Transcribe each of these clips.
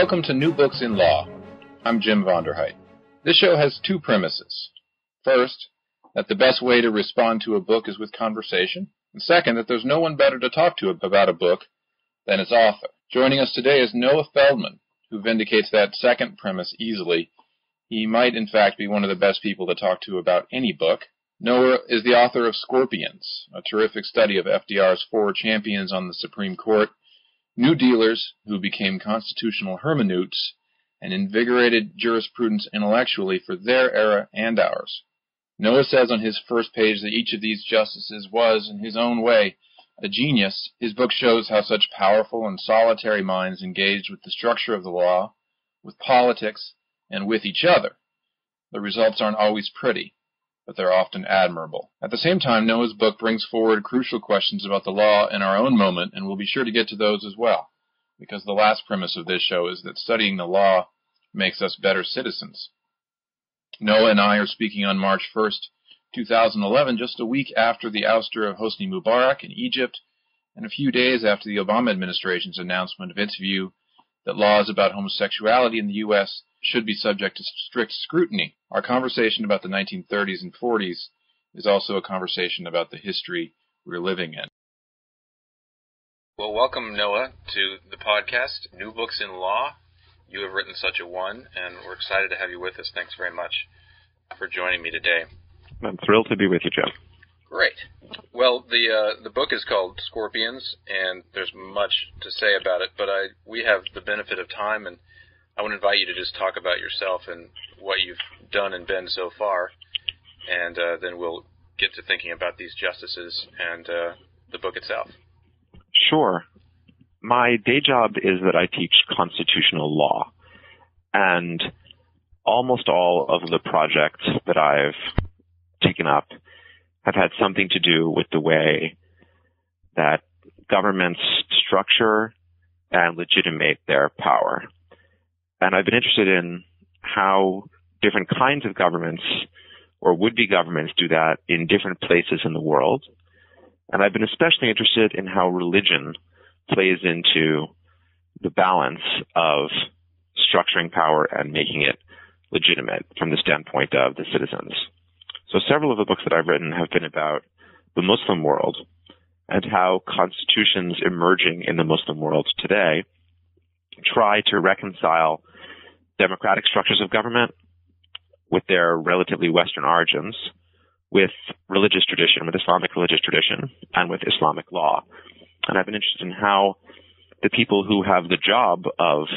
Welcome to New Books in Law. I'm Jim Von der Heydt. This show has two premises. First, that the best way to respond to a book is with conversation. And second, that there's no one better to talk to about a book than its author. Joining us today is Noah Feldman, who vindicates that second premise easily. He might, in fact, be one of the best people to talk to about any book. Noah is the author of Scorpions, a terrific study of FDR's four champions on the Supreme Court New Dealers who became constitutional hermeneutes and invigorated jurisprudence intellectually for their era and ours. Noah says on his first page that each of these justices was, in his own way, a genius. His book shows how such powerful and solitary minds engaged with the structure of the law, with politics, and with each other. The results aren't always pretty but they're often admirable. At the same time, Noah's book brings forward crucial questions about the law in our own moment, and we'll be sure to get to those as well, because the last premise of this show is that studying the law makes us better citizens. Noah and I are speaking on March 1st, 2011, just a week after the ouster of Hosni Mubarak in Egypt, and a few days after the Obama administration's announcement of its view that laws about homosexuality in the U.S should be subject to strict scrutiny. Our conversation about the 1930s and 40s is also a conversation about the history we're living in. Well, welcome, Noah, to the podcast, New Books in Law. You have written such a one, and we're excited to have you with us. Thanks very much for joining me today. I'm thrilled to be with you, Joe. Great. Well, the uh, the book is called Scorpions, and there's much to say about it. But I we have the benefit of time, and I want to invite you to just talk about yourself and what you've done and been so far, and uh, then we'll get to thinking about these justices and uh, the book itself. Sure. My day job is that I teach constitutional law, and almost all of the projects that I've taken up have had something to do with the way that governments structure and legitimate their power. And I've been interested in how different kinds of governments or would-be governments do that in different places in the world. And I've been especially interested in how religion plays into the balance of structuring power and making it legitimate from the standpoint of the citizens. So several of the books that I've written have been about the Muslim world and how constitutions emerging in the Muslim world today try to reconcile democratic structures of government with their relatively Western origins, with religious tradition, with Islamic religious tradition, and with Islamic law. And I've been interested in how the people who have the job of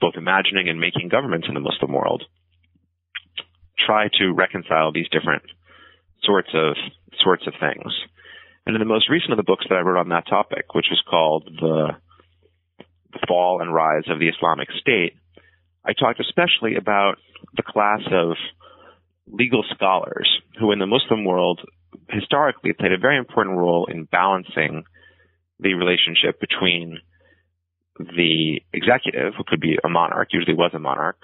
both imagining and making governments in the Muslim world try to reconcile these different sorts of sorts of things. And in the most recent of the books that I wrote on that topic, which was called the, the Fall and Rise of the Islamic State, I talked especially about the class of legal scholars who in the Muslim world historically played a very important role in balancing the relationship between the executive, who could be a monarch, usually was a monarch,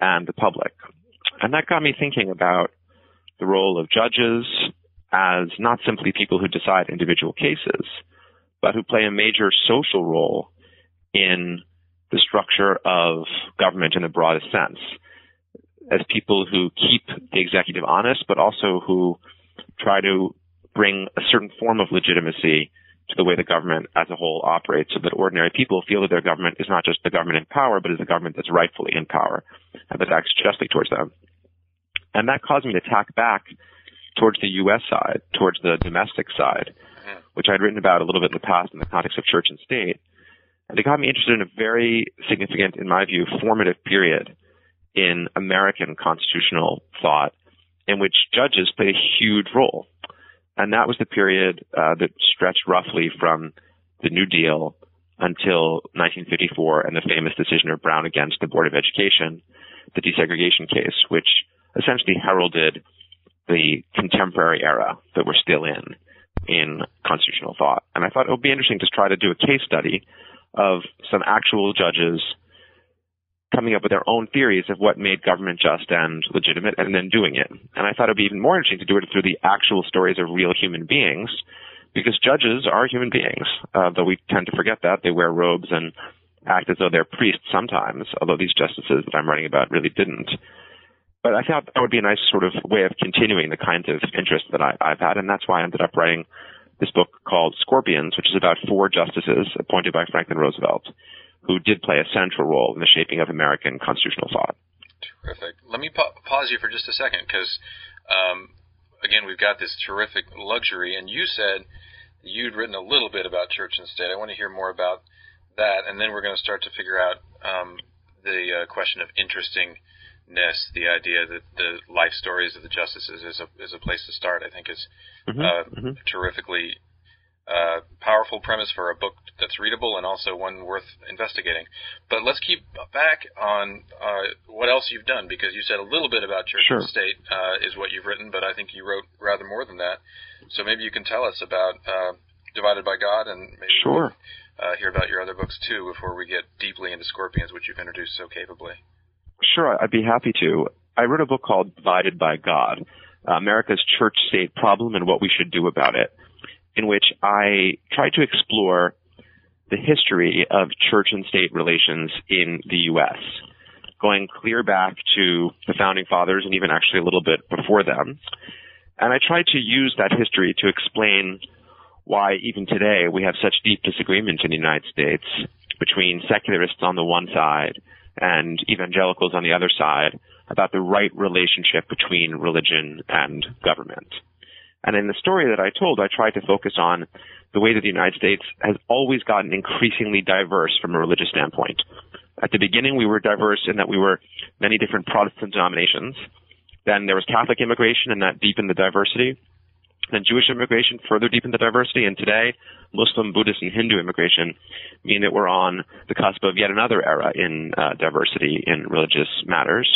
and the public. And that got me thinking about the role of judges as not simply people who decide individual cases, but who play a major social role in the structure of government in the broadest sense as people who keep the executive honest, but also who try to bring a certain form of legitimacy to the way the government as a whole operates so that ordinary people feel that their government is not just the government in power, but is a government that's rightfully in power and that acts justly towards them. And that caused me to tack back towards the U.S. side, towards the domestic side, mm-hmm. which I'd written about a little bit in the past in the context of church and state. And it got me interested in a very significant, in my view, formative period in American constitutional thought in which judges played a huge role. And that was the period uh, that stretched roughly from the New Deal until 1954 and the famous decision of Brown against the Board of Education, the desegregation case, which essentially heralded the contemporary era that we're still in in constitutional thought. And I thought it would be interesting to try to do a case study of some actual judges coming up with their own theories of what made government just and legitimate and then doing it. And I thought it would be even more interesting to do it through the actual stories of real human beings because judges are human beings, uh, though we tend to forget that. They wear robes and act as though they're priests sometimes, although these justices that I'm writing about really didn't. But I thought that would be a nice sort of way of continuing the kinds of interest that I, I've had, and that's why I ended up writing this book called Scorpions, which is about four justices appointed by Franklin Roosevelt who did play a central role in the shaping of American constitutional thought. Terrific. Let me pa- pause you for just a second because, um, again, we've got this terrific luxury, and you said you'd written a little bit about church and state. I want to hear more about that, and then we're going to start to figure out um, the uh, question of interestingness, the idea that the life stories of the justices is a is a place to start. I think is mm-hmm, uh, mm-hmm. terrifically uh, powerful premise for a book that's readable and also one worth investigating. But let's keep back on uh, what else you've done because you said a little bit about church sure. and state uh, is what you've written, but I think you wrote rather more than that. So maybe you can tell us about uh, Divided by God and maybe sure. uh, hear about your other books too before we get deeply into Scorpions, which you've introduced so capably. Sure, I'd be happy to. I wrote a book called Divided by God. America's church state problem and what we should do about it in which I try to explore the history of church and state relations in the U.S., going clear back to the founding fathers and even actually a little bit before them. And I try to use that history to explain why even today we have such deep disagreement in the United States between secularists on the one side and evangelicals on the other side about the right relationship between religion and government. And in the story that I told, I tried to focus on the way that the United States has always gotten increasingly diverse from a religious standpoint. At the beginning, we were diverse in that we were many different Protestant denominations. Then there was Catholic immigration, and that deepened the diversity. Then Jewish immigration further deepened the diversity. And today, Muslim, Buddhist, and Hindu immigration mean that we're on the cusp of yet another era in uh, diversity in religious matters.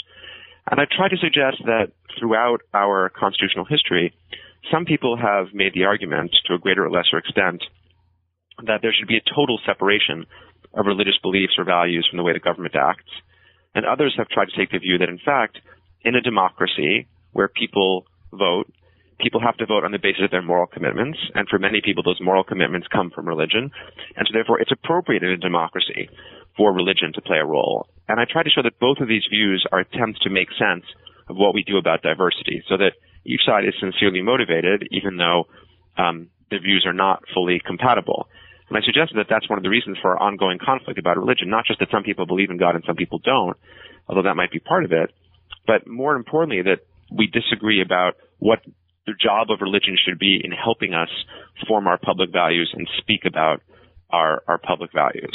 And I try to suggest that throughout our constitutional history, some people have made the argument, to a greater or lesser extent, that there should be a total separation of religious beliefs or values from the way the government acts. And others have tried to take the view that, in fact, in a democracy where people vote, people have to vote on the basis of their moral commitments. And for many people, those moral commitments come from religion. And so therefore, it's appropriate in a democracy for religion to play a role. And I try to show that both of these views are attempts to make sense of what we do about diversity so that each side is sincerely motivated, even though um, the views are not fully compatible. And I suggested that that's one of the reasons for our ongoing conflict about religion, not just that some people believe in God and some people don't, although that might be part of it, but more importantly that we disagree about what the job of religion should be in helping us form our public values and speak about our, our public values.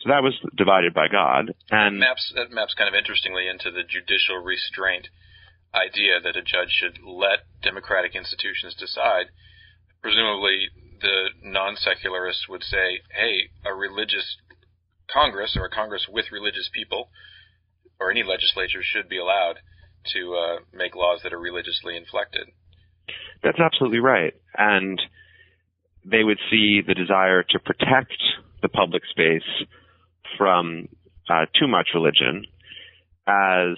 So that was divided by God. And that maps, that maps kind of interestingly into the judicial restraint idea that a judge should let democratic institutions decide. Presumably, the non secularists would say, hey, a religious Congress or a Congress with religious people or any legislature should be allowed to uh, make laws that are religiously inflected. That's absolutely right. And they would see the desire to protect the public space from uh, too much religion as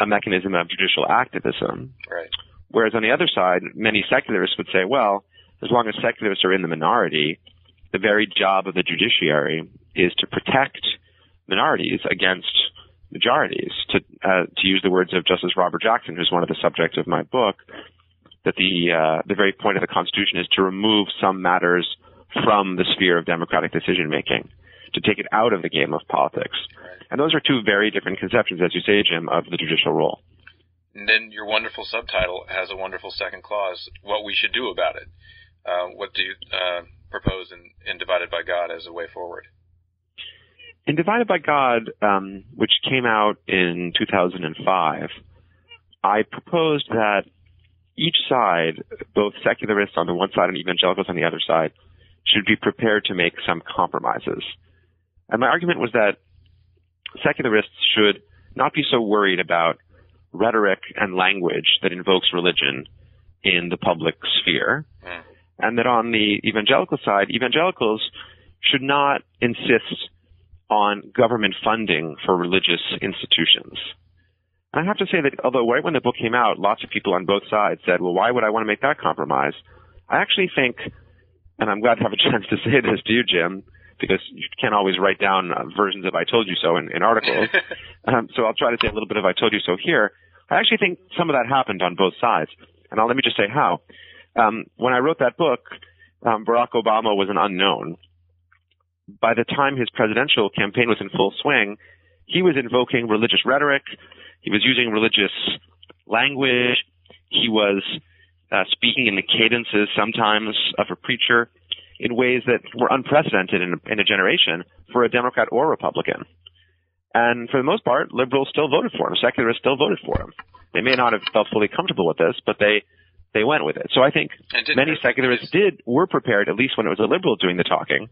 a mechanism of judicial activism. Right. Whereas on the other side, many secularists would say, well, as long as secularists are in the minority, the very job of the judiciary is to protect minorities against majorities. To uh, to use the words of Justice Robert Jackson, who's one of the subjects of my book, that the uh, the very point of the Constitution is to remove some matters from the sphere of democratic decision making, to take it out of the game of politics. And those are two very different conceptions, as you say, Jim, of the judicial role. And then your wonderful subtitle has a wonderful second clause, what we should do about it. Uh, what do you uh, propose in, in, Divided by God as a way forward? In Divided by God, um, which came out in 2005, I proposed that each side, both secularists on the one side and evangelicals on the other side, should be prepared to make some compromises. And my argument was that secularists should not be so worried about rhetoric and language that invokes religion in the public sphere. Mm. And that on the evangelical side, evangelicals should not insist on government funding for religious institutions. And I have to say that although right when the book came out, lots of people on both sides said, well, why would I want to make that compromise? I actually think, and I'm glad to have a chance to say this to you, Jim, because you can't always write down uh, versions of I told you so in, in articles. um, so I'll try to say a little bit of I told you so here. I actually think some of that happened on both sides. And I'll let me just say how. Um, when I wrote that book, um, Barack Obama was an unknown. By the time his presidential campaign was in full swing, he was invoking religious rhetoric. He was using religious language. He was uh, speaking in the cadences sometimes of a preacher in ways that were unprecedented in a, in a generation for a Democrat or Republican. And for the most part, liberals still voted for him. Secularists still voted for him. They may not have felt fully comfortable with this, but they they went with it. So I think many secularists did were prepared, at least when it was a liberal doing the talking,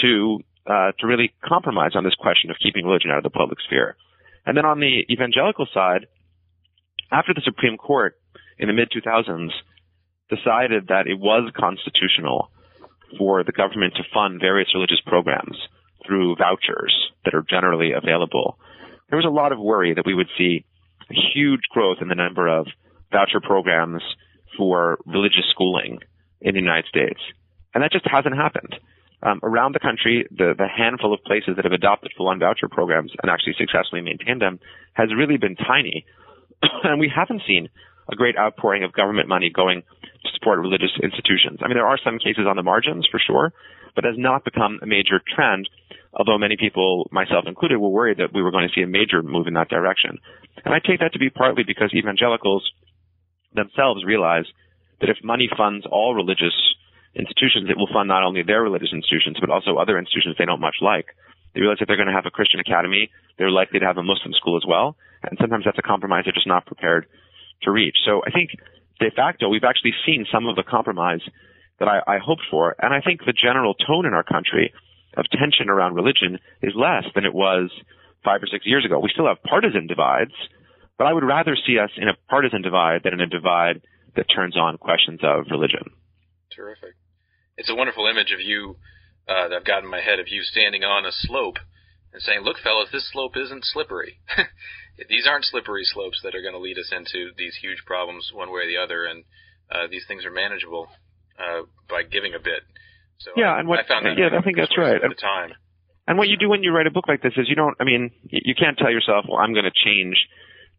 to uh, to really compromise on this question of keeping religion out of the public sphere. And then on the evangelical side, after the Supreme Court in the mid 2000s decided that it was constitutional for the government to fund various religious programs through vouchers that are generally available, there was a lot of worry that we would see a huge growth in the number of voucher programs for religious schooling in the United States. And that just hasn't happened. Um, around the country, the, the handful of places that have adopted full-on voucher programs and actually successfully maintained them has really been tiny. and we haven't seen a great outpouring of government money going to support religious institutions. I mean, there are some cases on the margins for sure, but has not become a major trend, although many people, myself included, were worried that we were going to see a major move in that direction. And I take that to be partly because evangelicals themselves realize that if money funds all religious institutions, it will fund not only their religious institutions, but also other institutions they don't much like. They realize that they're going to have a Christian academy, they're likely to have a Muslim school as well. And sometimes that's a compromise they're just not prepared to reach. So I think de facto, we've actually seen some of the compromise that I, I hoped for. And I think the general tone in our country of tension around religion is less than it was five or six years ago. We still have partisan divides, but I would rather see us in a partisan divide than in a divide that turns on questions of religion. Terrific. It's a wonderful image of you uh, that I've got in my head of you standing on a slope and saying, "Look, fellas, this slope isn't slippery. these aren't slippery slopes that are going to lead us into these huge problems one way or the other, and uh, these things are manageable uh, by giving a bit." So yeah, and what, I found that yeah, I think that's right. At the time. And what you do when you write a book like this is you don't. I mean, you can't tell yourself, "Well, I'm going to change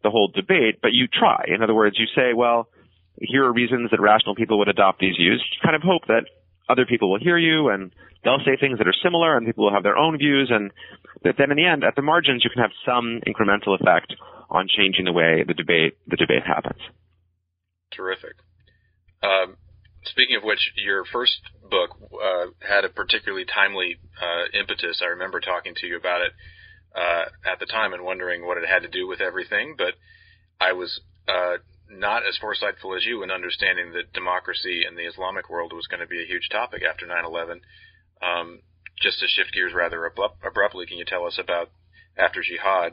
the whole debate," but you try. In other words, you say, "Well." Here are reasons that rational people would adopt these views. You kind of hope that other people will hear you and they'll say things that are similar and people will have their own views and then in the end at the margins you can have some incremental effect on changing the way the debate the debate happens. Terrific. Um, speaking of which your first book uh, had a particularly timely uh, impetus. I remember talking to you about it uh, at the time and wondering what it had to do with everything but i was uh, not as foresightful as you in understanding that democracy in the Islamic world was going to be a huge topic after 9/11. Um, just to shift gears rather abruptly, can you tell us about after jihad?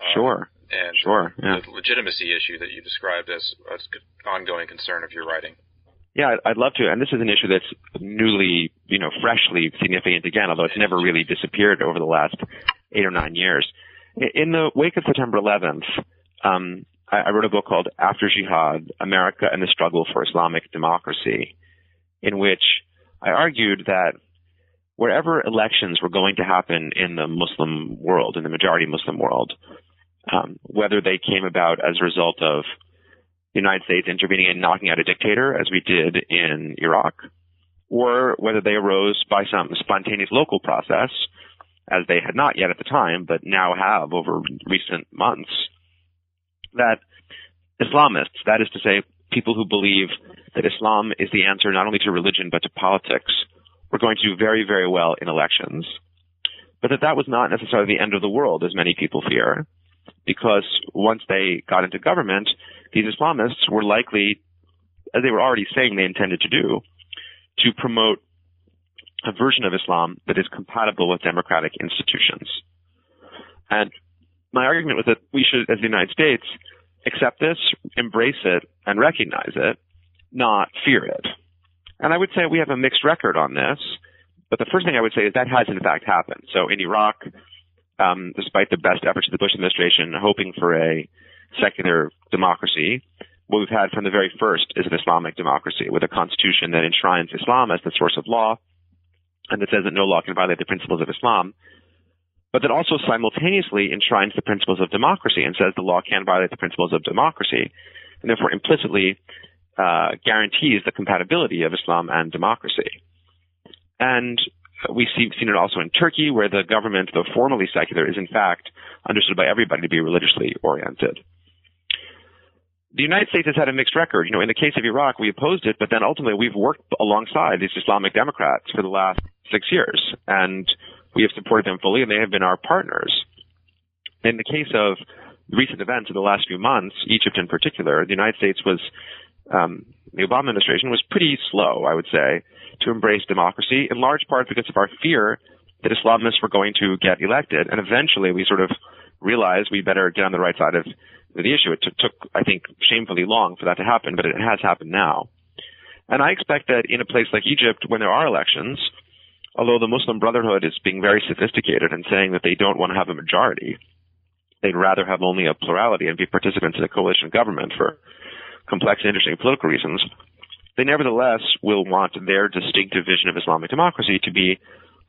Uh, sure. And sure. Yeah. the legitimacy issue that you described as an ongoing concern of your writing. Yeah, I'd love to. And this is an issue that's newly, you know, freshly significant again, although it's never really disappeared over the last eight or nine years. In the wake of September 11th, um, I wrote a book called After Jihad, America and the Struggle for Islamic Democracy, in which I argued that wherever elections were going to happen in the Muslim world, in the majority Muslim world, um, whether they came about as a result of the United States intervening and knocking out a dictator, as we did in Iraq, or whether they arose by some spontaneous local process, as they had not yet at the time, but now have over recent months, that Islamists, that is to say, people who believe that Islam is the answer not only to religion but to politics, were going to do very, very well in elections. But that that was not necessarily the end of the world, as many people fear, because once they got into government, these Islamists were likely, as they were already saying they intended to do, to promote a version of Islam that is compatible with democratic institutions. And my argument was that we should, as the United States, accept this, embrace it, and recognize it, not fear it. And I would say we have a mixed record on this. But the first thing I would say is that has in fact happened. So in Iraq, um, despite the best efforts of the Bush administration hoping for a secular democracy, what we've had from the very first is an Islamic democracy with a constitution that enshrines Islam as the source of law and that says that no law can violate the principles of Islam, but that also simultaneously enshrines the principles of democracy and says the law can violate the principles of democracy, and therefore implicitly uh, guarantees the compatibility of Islam and democracy. And we've seen it also in Turkey, where the government, though formally secular, is in fact understood by everybody to be religiously oriented. The United States has had a mixed record. You know, in the case of Iraq, we opposed it, but then ultimately we've worked alongside these Islamic Democrats for the last six years, and we have supported them fully, and they have been our partners. In the case of recent events in the last few months, Egypt in particular, the United States was, um, the Obama administration was pretty slow, I would say, to embrace democracy, in large part because of our fear that Islamists were going to get elected. And eventually we sort of realized we better get on the right side of the issue. It took, I think, shamefully long for that to happen, but it has happened now. And I expect that in a place like Egypt, when there are elections, although the Muslim Brotherhood is being very sophisticated and saying that they don't want to have a majority, they'd rather have only a plurality and be participants in a coalition government for complex and interesting political reasons they nevertheless will want their distinctive vision of Islamic democracy to be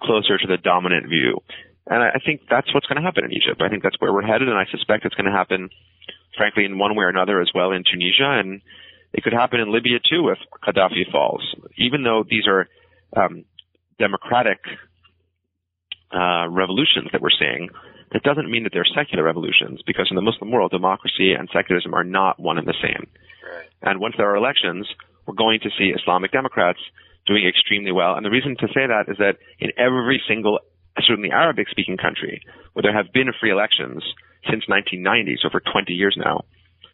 closer to the dominant view. And I think that's what's going to happen in Egypt. I think that's where we're headed, and I suspect it's going to happen, frankly, in one way or another as well in Tunisia, and it could happen in Libya too if Gaddafi falls. Even though these are um, democratic uh, revolutions that we're seeing, that doesn't mean that they're secular revolutions, because in the Muslim world, democracy and secularism are not one and the same. Right. And once there are elections, we're going to see Islamic Democrats doing extremely well. And the reason to say that is that in every single, certainly Arabic speaking country, where there have been free elections since 1990, so for 20 years now,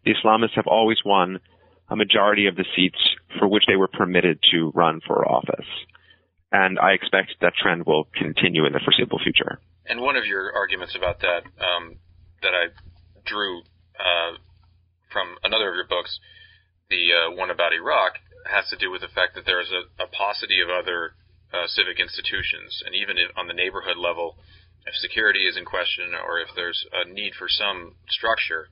the Islamists have always won a majority of the seats for which they were permitted to run for office. And I expect that trend will continue in the foreseeable future. And one of your arguments about that, um, that I drew uh, from another of your books, the uh, one about Iraq has to do with the fact that there's a, a paucity of other uh, civic institutions, and even in, on the neighborhood level, if security is in question or if there's a need for some structure,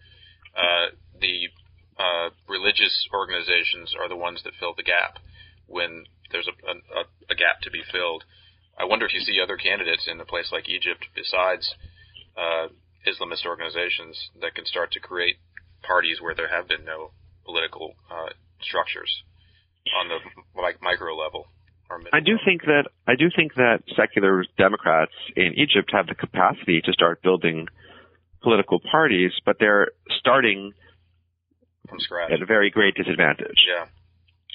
uh, the uh, religious organizations are the ones that fill the gap when there's a, a, a, gap to be filled. I wonder if you see other candidates in a place like Egypt besides uh, Islamist organizations that can start to create parties where there have been no political uh, structures on the like micro level. I do think that I do think that secular Democrats in Egypt have the capacity to start building political parties, but they're starting from scratch at a very great disadvantage. Yeah.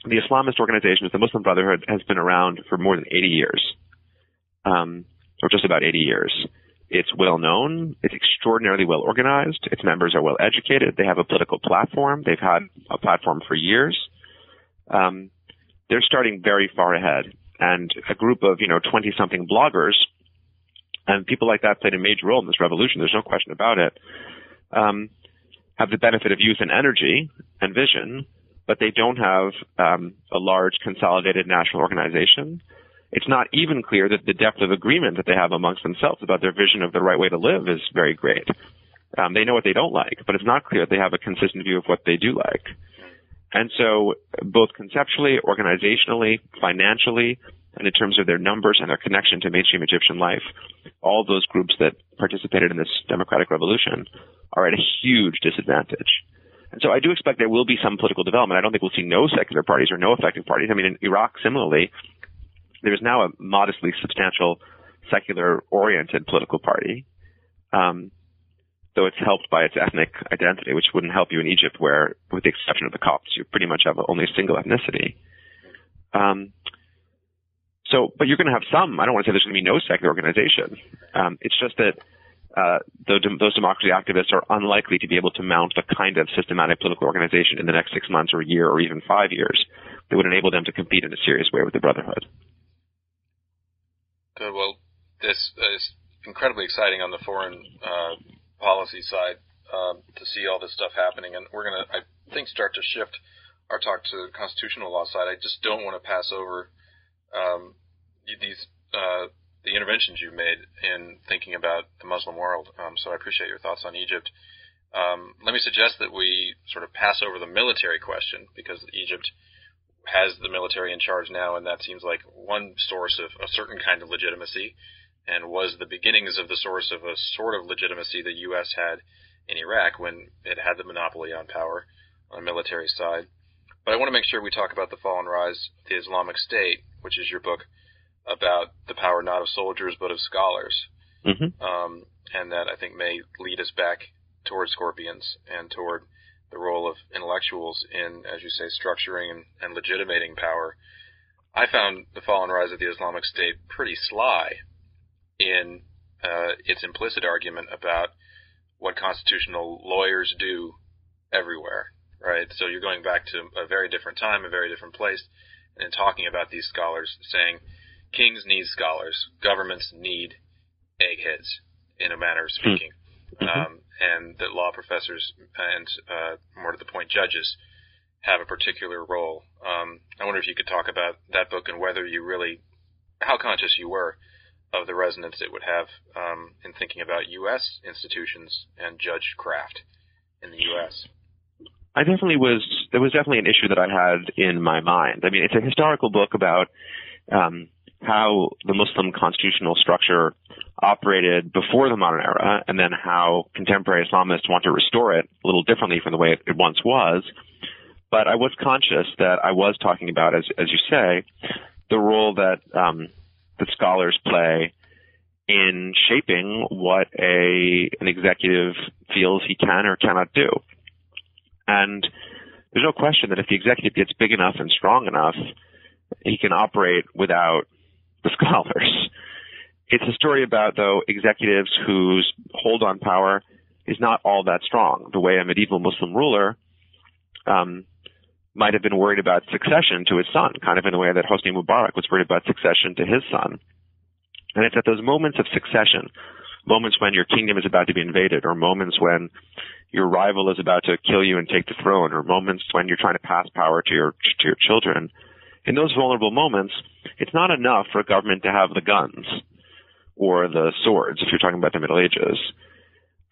The Islamist organizations, the Muslim Brotherhood, has been around for more than 80 years, um, or just about 80 years. It's well known. It's extraordinarily well organized. Its members are well educated. They have a political platform. They've had a platform for years. Um, they're starting very far ahead. And a group of, you know, 20 something bloggers and people like that played a major role in this revolution. There's no question about it. Um, have the benefit of youth and energy and vision, but they don't have um, a large consolidated national organization it's not even clear that the depth of agreement that they have amongst themselves about their vision of the right way to live is very great. Um, they know what they don't like, but it's not clear that they have a consistent view of what they do like. And so, both conceptually, organizationally, financially, and in terms of their numbers and their connection to mainstream Egyptian life, all those groups that participated in this democratic revolution are at a huge disadvantage. And so I do expect there will be some political development. I don't think we'll see no secular parties or no effective parties. I mean, in Iraq, similarly, there is now a modestly substantial secular oriented political party, um, though it's helped by its ethnic identity, which wouldn't help you in Egypt, where, with the exception of the Copts, you pretty much have only a single ethnicity. Um, so, but you're going to have some. I don't want to say there's going to be no secular organization. Um, it's just that uh, those, those democracy activists are unlikely to be able to mount the kind of systematic political organization in the next six months or a year or even five years that would enable them to compete in a serious way with the Brotherhood. Good. Well, this is incredibly exciting on the foreign uh, policy side um, to see all this stuff happening, and we're going to, I think, start to shift our talk to the constitutional law side. I just don't want to pass over um, these uh, the interventions you've made in thinking about the Muslim world. Um, so I appreciate your thoughts on Egypt. Um, let me suggest that we sort of pass over the military question because Egypt has the military in charge now, and that seems like one source of a certain kind of legitimacy, and was the beginnings of the source of a sort of legitimacy the U.S. had in Iraq when it had the monopoly on power on the military side. But I want to make sure we talk about the fall and rise of the Islamic State, which is your book about the power not of soldiers but of scholars, mm-hmm. um, and that I think may lead us back toward scorpions and toward the role of intellectuals in, as you say, structuring and, and legitimating power. I found the fall and rise of the Islamic State pretty sly in uh, its implicit argument about what constitutional lawyers do everywhere, right? So you're going back to a very different time, a very different place, and talking about these scholars saying kings need scholars, governments need eggheads, in a manner of hmm. speaking. Mm-hmm. Um, and that law professors and, uh, more to the point, judges have a particular role. Um, I wonder if you could talk about that book and whether you really, how conscious you were of the resonance it would have um, in thinking about U.S. institutions and judge craft in the U.S. I definitely was. There was definitely an issue that I had in my mind. I mean, it's a historical book about um, how the Muslim constitutional structure operated before the modern era, and then how contemporary Islamists want to restore it a little differently from the way it once was. But I was conscious that I was talking about, as as you say, the role that um, scholars play in shaping what a an executive feels he can or cannot do. And there's no question that if the executive gets big enough and strong enough, he can operate without the scholars. It's a story about, though, executives whose hold on power is not all that strong. The way a medieval Muslim ruler um, might have been worried about succession to his son, kind of in the way that Hosni Mubarak was worried about succession to his son. And it's at those moments of succession, moments when your kingdom is about to be invaded, or moments when your rival is about to kill you and take the throne, or moments when you're trying to pass power to your to your children, in those vulnerable moments, it's not enough for a government to have the guns or the swords, if you're talking about the Middle Ages,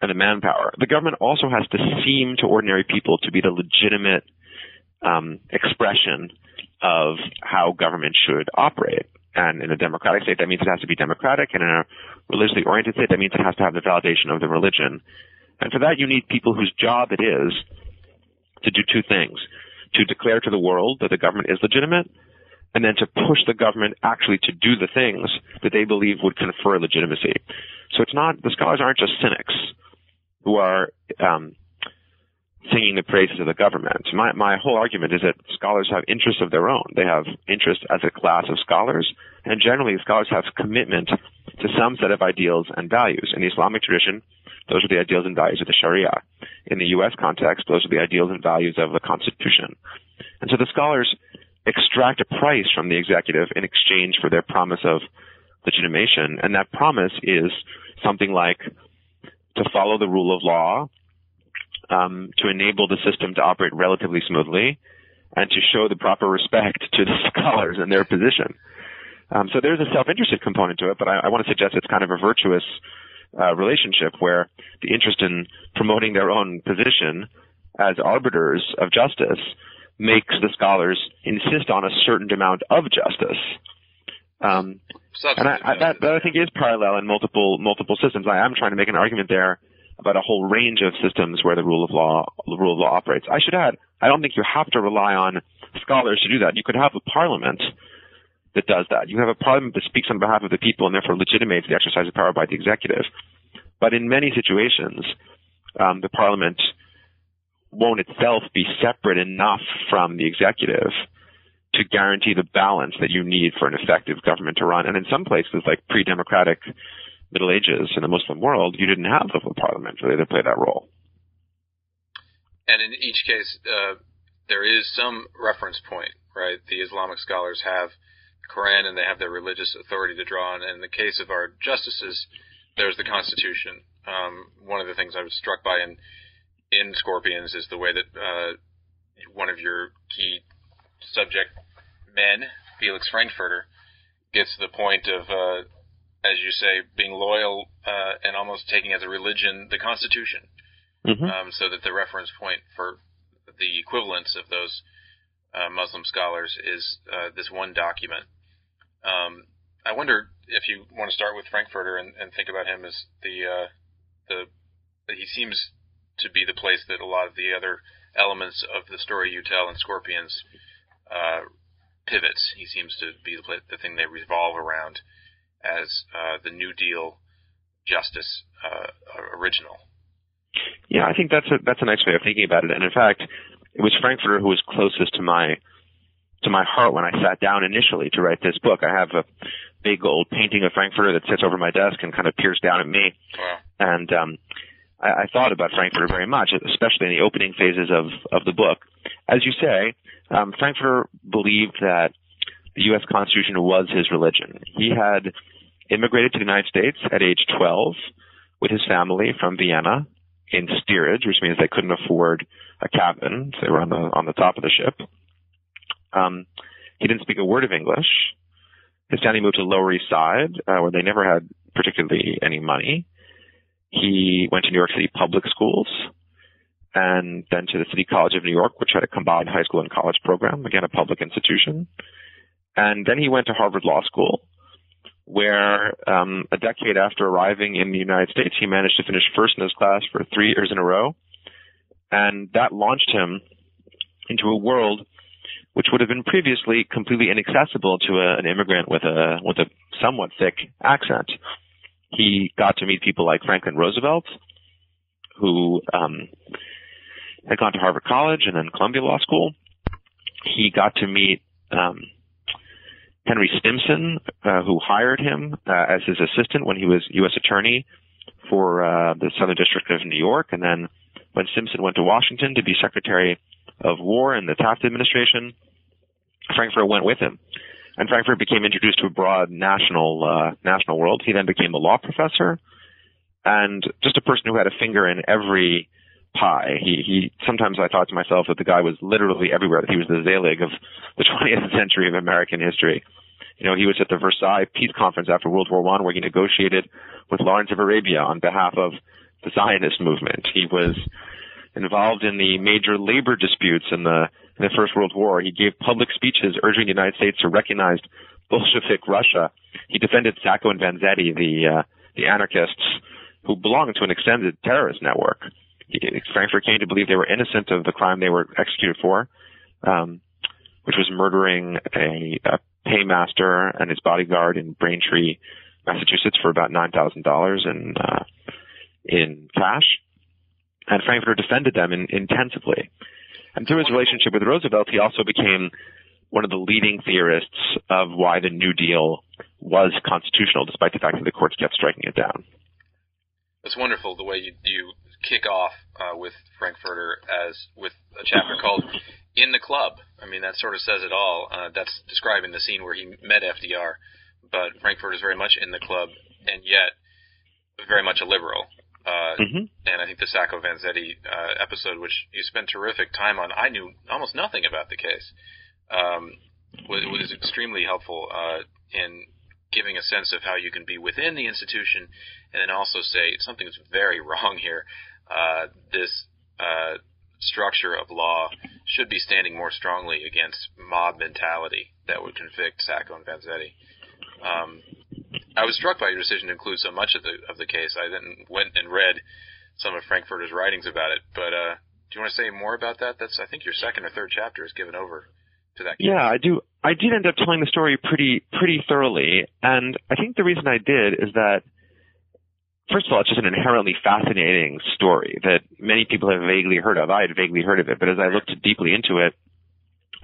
and the manpower. The government also has to seem to ordinary people to be the legitimate um, expression of how government should operate. And in a democratic state, that means it has to be democratic. And in a religiously oriented state, that means it has to have the validation of the religion. And for that, you need people whose job it is to do two things to declare to the world that the government is legitimate, and then to push the government actually to do the things that they believe would confer legitimacy. So it's not, the scholars aren't just cynics who are um, singing the praises of the government. My, my whole argument is that scholars have interests of their own. They have interests as a class of scholars, and generally scholars have commitment to some set of ideals and values. In the Islamic tradition, those are the ideals and values of the Sharia. In the U.S. context, those are the ideals and values of the Constitution. And so the scholars extract a price from the executive in exchange for their promise of legitimation. And that promise is something like to follow the rule of law, um, to enable the system to operate relatively smoothly, and to show the proper respect to the scholars and their position. Um, so there's a self-interested component to it, but I, I want to suggest it's kind of a virtuous uh, relationship where the interest in promoting their own position as arbiters of justice makes the scholars insist on a certain amount of justice. Um, and I, I, that, that I think is parallel in multiple multiple systems. I am trying to make an argument there about a whole range of systems where the rule of law the rule of law operates. I should add, I don't think you have to rely on scholars to do that. You could have a parliament that does that. You have a parliament that speaks on behalf of the people and therefore legitimates the exercise of power by the executive. But in many situations, um, the parliament won't itself be separate enough from the executive to guarantee the balance that you need for an effective government to run. And in some places, like pre-democratic Middle Ages in the Muslim world, you didn't have a parliament really to play that role. And in each case, uh, there is some reference point, right? The Islamic scholars have Quran and they have their religious authority to draw on. And in the case of our justices, there's the Constitution. Um, one of the things I was struck by in in Scorpions is the way that uh, one of your key subject men, Felix Frankfurter, gets to the point of, uh, as you say, being loyal uh, and almost taking as a religion the Constitution, mm-hmm. um, so that the reference point for the equivalence of those uh, Muslim scholars is uh, this one document. Um, I wonder if you want to start with Frankfurter and, and think about him as the uh, the he seems to be the place that a lot of the other elements of the story you tell in Scorpions uh, pivots. He seems to be the, the thing they revolve around as uh, the New Deal justice uh, original. Yeah, I think that's a that's a nice way of thinking about it. And in fact, it was Frankfurter who was closest to my to my heart when I sat down initially to write this book. I have a big old painting of Frankfurter that sits over my desk and kind of peers down at me. And um, I, I thought about Frankfurter very much, especially in the opening phases of of the book. As you say, um, Frankfurter believed that the U.S. Constitution was his religion. He had immigrated to the United States at age 12 with his family from Vienna in steerage, which means they couldn't afford a cabin. So they were on the on the top of the ship. Um, he didn't speak a word of English. His family moved to Lower East Side, uh, where they never had particularly any money. He went to New York City public schools and then to the City College of New York, which had a combined high school and college program, again, a public institution. And then he went to Harvard Law School, where um, a decade after arriving in the United States, he managed to finish first in his class for three years in a row. And that launched him into a world which would have been previously completely inaccessible to a, an immigrant with a with a somewhat thick accent. He got to meet people like Franklin Roosevelt, who um, had gone to Harvard College and then Columbia Law School. He got to meet um, Henry Stimson, uh, who hired him uh, as his assistant when he was U.S. Attorney for uh, the Southern District of New York, and then when Stimson went to Washington to be Secretary of War in the Taft administration, Frankfurter went with him. And Frankfurter became introduced to a broad national uh, national world. He then became a law professor and just a person who had a finger in every pie. He he sometimes I thought to myself that the guy was literally everywhere, that he was the Zelig of the 20th century of American history. You know, he was at the Versailles Peace Conference after World War One, where he negotiated with Lawrence of Arabia on behalf of the Zionist movement. He was involved in the major labor disputes in the in the First World War. He gave public speeches urging the United States to recognize Bolshevik Russia. He defended Sacco and Vanzetti, the uh, the anarchists who belonged to an extended terrorist network. He, Frankfurter came to believe they were innocent of the crime they were executed for, um, which was murdering a, a paymaster and his bodyguard in Braintree, Massachusetts, for about nine thousand dollars in uh, in cash. And Frankfurter defended them in, intensively. And through his relationship with Roosevelt, he also became one of the leading theorists of why the New Deal was constitutional, despite the fact that the courts kept striking it down. It's wonderful the way you, you kick off uh, with Frankfurter as with a chapter called "In the Club." I mean, that sort of says it all. Uh, that's describing the scene where he met FDR, but Frankfurter is very much in the club, and yet very much a liberal. Uh, mm-hmm. And I think the Sacco Vanzetti uh, episode, which you spent terrific time on, I knew almost nothing about the case. Um, was, was extremely helpful uh, in giving a sense of how you can be within the institution, and then also say something's very wrong here. Uh, this uh, structure of law should be standing more strongly against mob mentality that would convict Sacco and Vanzetti. Um, I was struck by your decision to include so much of the of the case. I then went and read some of Frankfurter's writings about it. But uh, do you want to say more about that? That's I think your second or third chapter is given over to that. Case. Yeah, I do. I did end up telling the story pretty pretty thoroughly, and I think the reason I did is that. First of all, it's just an inherently fascinating story that many people have vaguely heard of. I had vaguely heard of it, but as I looked deeply into it,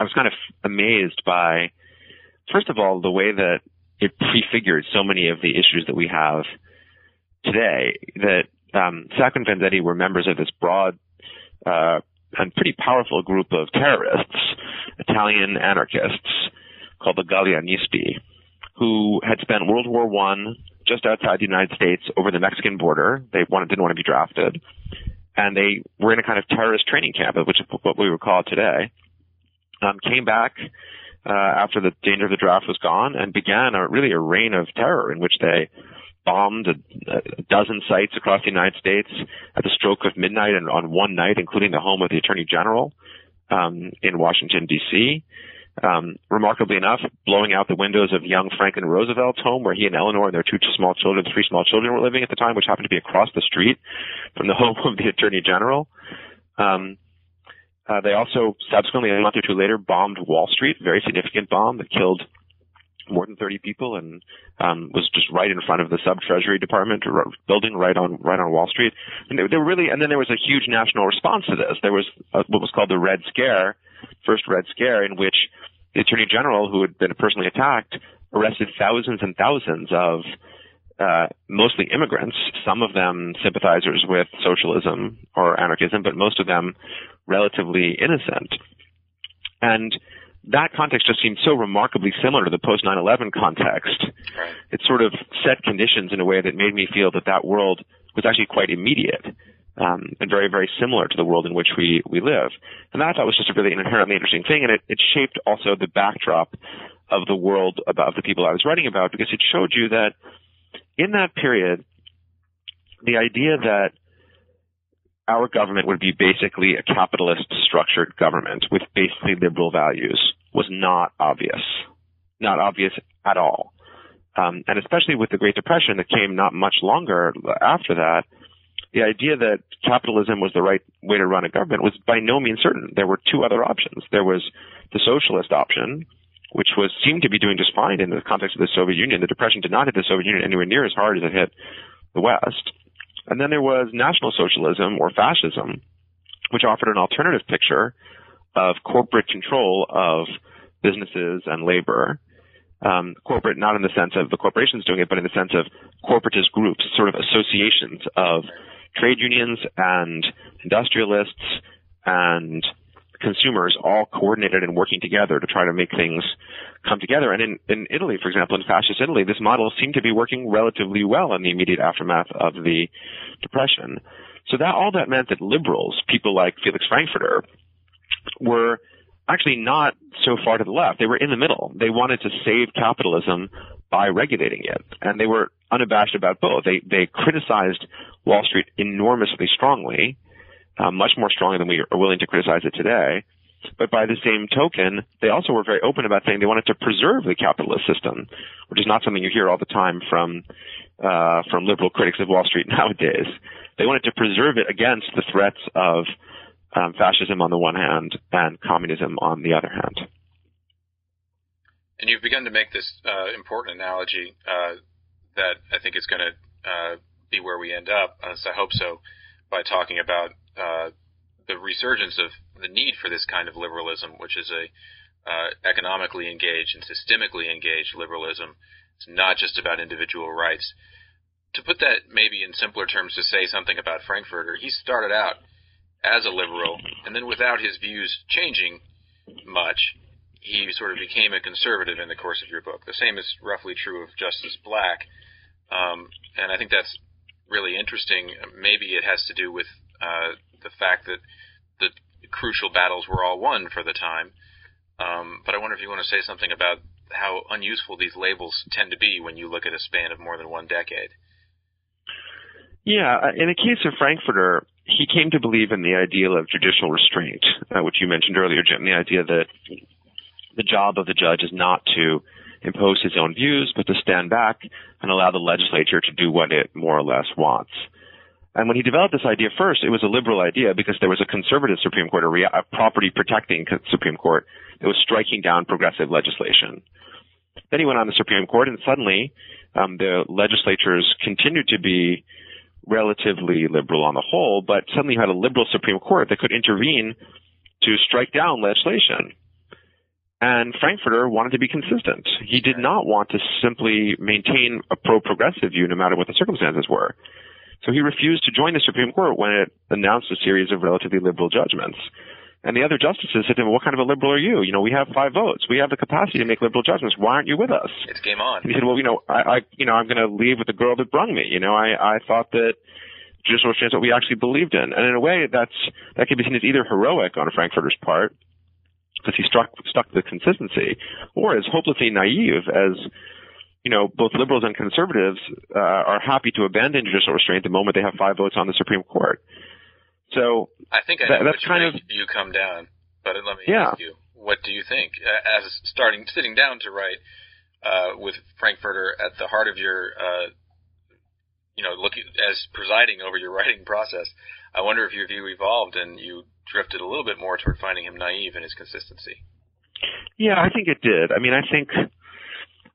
I was kind of amazed by, first of all, the way that it prefigured so many of the issues that we have today. That um, Sacco and Vanzetti were members of this broad uh, and pretty powerful group of terrorists, Italian anarchists, called the Galleanisti, who had spent World War One just outside the United States over the Mexican border. They wanted, didn't want to be drafted. And they were in a kind of terrorist training camp, which is what we would call it today. Um, came back uh, after the danger of the draft was gone and began a, really a reign of terror in which they bombed a, a, dozen sites across the United States at the stroke of midnight and on one night, including the home of the Attorney General um, in Washington D.C. Um, remarkably enough, blowing out the windows of young Franklin Roosevelt's home, where he and Eleanor and their two small children, three small children, were living at the time, which happened to be across the street from the home of the Attorney General. Um, uh, they also subsequently, a month or two later, bombed Wall Street, very significant bomb that killed more than 30 people and um, was just right in front of the sub treasury department building right on right on Wall Street. And they, they were really, and then there was a huge national response to this. There was a, what was called the Red Scare, first Red Scare, in which the Attorney General, who had been personally attacked, arrested thousands and thousands of uh, mostly immigrants, some of them sympathizers with socialism or anarchism, but most of them relatively innocent. And that context just seemed so remarkably similar to the post 9/11 context. Right. It sort of set conditions in a way that made me feel that that world was actually quite immediate. Um, and very, very similar to the world in which we, we live. And that I thought was just a really inherently interesting thing. And it, it shaped also the backdrop of the world about the people I was writing about because it showed you that in that period, the idea that our government would be basically a capitalist structured government with basically liberal values was not obvious. Not obvious at all. Um, and especially with the Great Depression that came not much longer after that, the idea that capitalism was the right way to run a government was by no means certain. There were two other options. There was the socialist option, which was seemed to be doing just fine in the context of the Soviet Union. The Depression did not hit the Soviet Union anywhere near as hard as it hit the West. And then there was National Socialism or fascism, which offered an alternative picture of corporate control of businesses and labor. Um, corporate, not in the sense of the corporations doing it, but in the sense of corporatist groups, sort of associations of trade unions and industrialists and consumers all coordinated and working together to try to make things come together. And in, in Italy, for example, in fascist Italy, this model seemed to be working relatively well in the immediate aftermath of the Depression. So that all that meant that liberals, people like Felix Frankfurter, were actually not so far to the left. They were in the middle. They wanted to save capitalism by regulating it. And they were unabashed about both. They, they criticized Wall Street enormously strongly uh, much more strongly than we are willing to criticize it today. But by the same token, they also were very open about saying they wanted to preserve the capitalist system, which is not something you hear all the time from uh, from liberal critics of Wall Street nowadays. They wanted to preserve it against the threats of um, fascism on the one hand and communism on the other hand. And you've begun to make this uh, important analogy uh, that I think is going to uh, be where we end up. so I hope so by talking about uh, the resurgence of the need for this kind of liberalism, which is a uh, economically engaged and systemically engaged liberalism. It's not just about individual rights. To put that maybe in simpler terms, to say something about Frankfurter, he started out as a liberal, and then without his views changing much, he sort of became a conservative in the course of your book. The same is roughly true of Justice Black, um, and I think that's really interesting. Maybe it has to do with uh, the fact that the crucial battles were all won for the time. Um, but I wonder if you want to say something about how unuseful these labels tend to be when you look at a span of more than one decade. Yeah, in the case of Frankfurter, he came to believe in the ideal of judicial restraint, uh, which you mentioned earlier, Jim. The idea that the job of the judge is not to impose his own views, but to stand back and allow the legislature to do what it more or less wants. And when he developed this idea first, it was a liberal idea because there was a conservative Supreme Court, a, a property protecting Supreme Court that was striking down progressive legislation. Then he went on the Supreme Court and suddenly um, the legislatures continued to be relatively liberal on the whole, but suddenly you had a liberal Supreme Court that could intervene to strike down legislation. And Frankfurter wanted to be consistent. He did not want to simply maintain a pro-progressive view no matter what the circumstances were. So he refused to join the Supreme Court when it announced a series of relatively liberal judgments. And the other justices said to him, "What kind of a liberal are you? You know, we have five votes. We have the capacity to make liberal judgments. Why aren't you with us?" It's game on. And he said, "Well, you know, I, I you know, I'm going to leave with the girl that brung me. You know, I, I thought that judicial restraint is what we actually believed in, and in a way, that's that can be seen as either heroic on Frankfurter's part because he struck stuck to the consistency, or as hopelessly naive as." You know, both liberals and conservatives uh, are happy to abandon judicial restraint the moment they have five votes on the Supreme Court. So I think I that- that's kind of- you come down, but let me Yeah. ask you, what do you think? As starting sitting down to write uh, with Frankfurter at the heart of your, uh, you know, looking as presiding over your writing process, I wonder if your view evolved and you drifted a little bit more toward finding him naive in his consistency. Yeah, I think it did. I mean, I think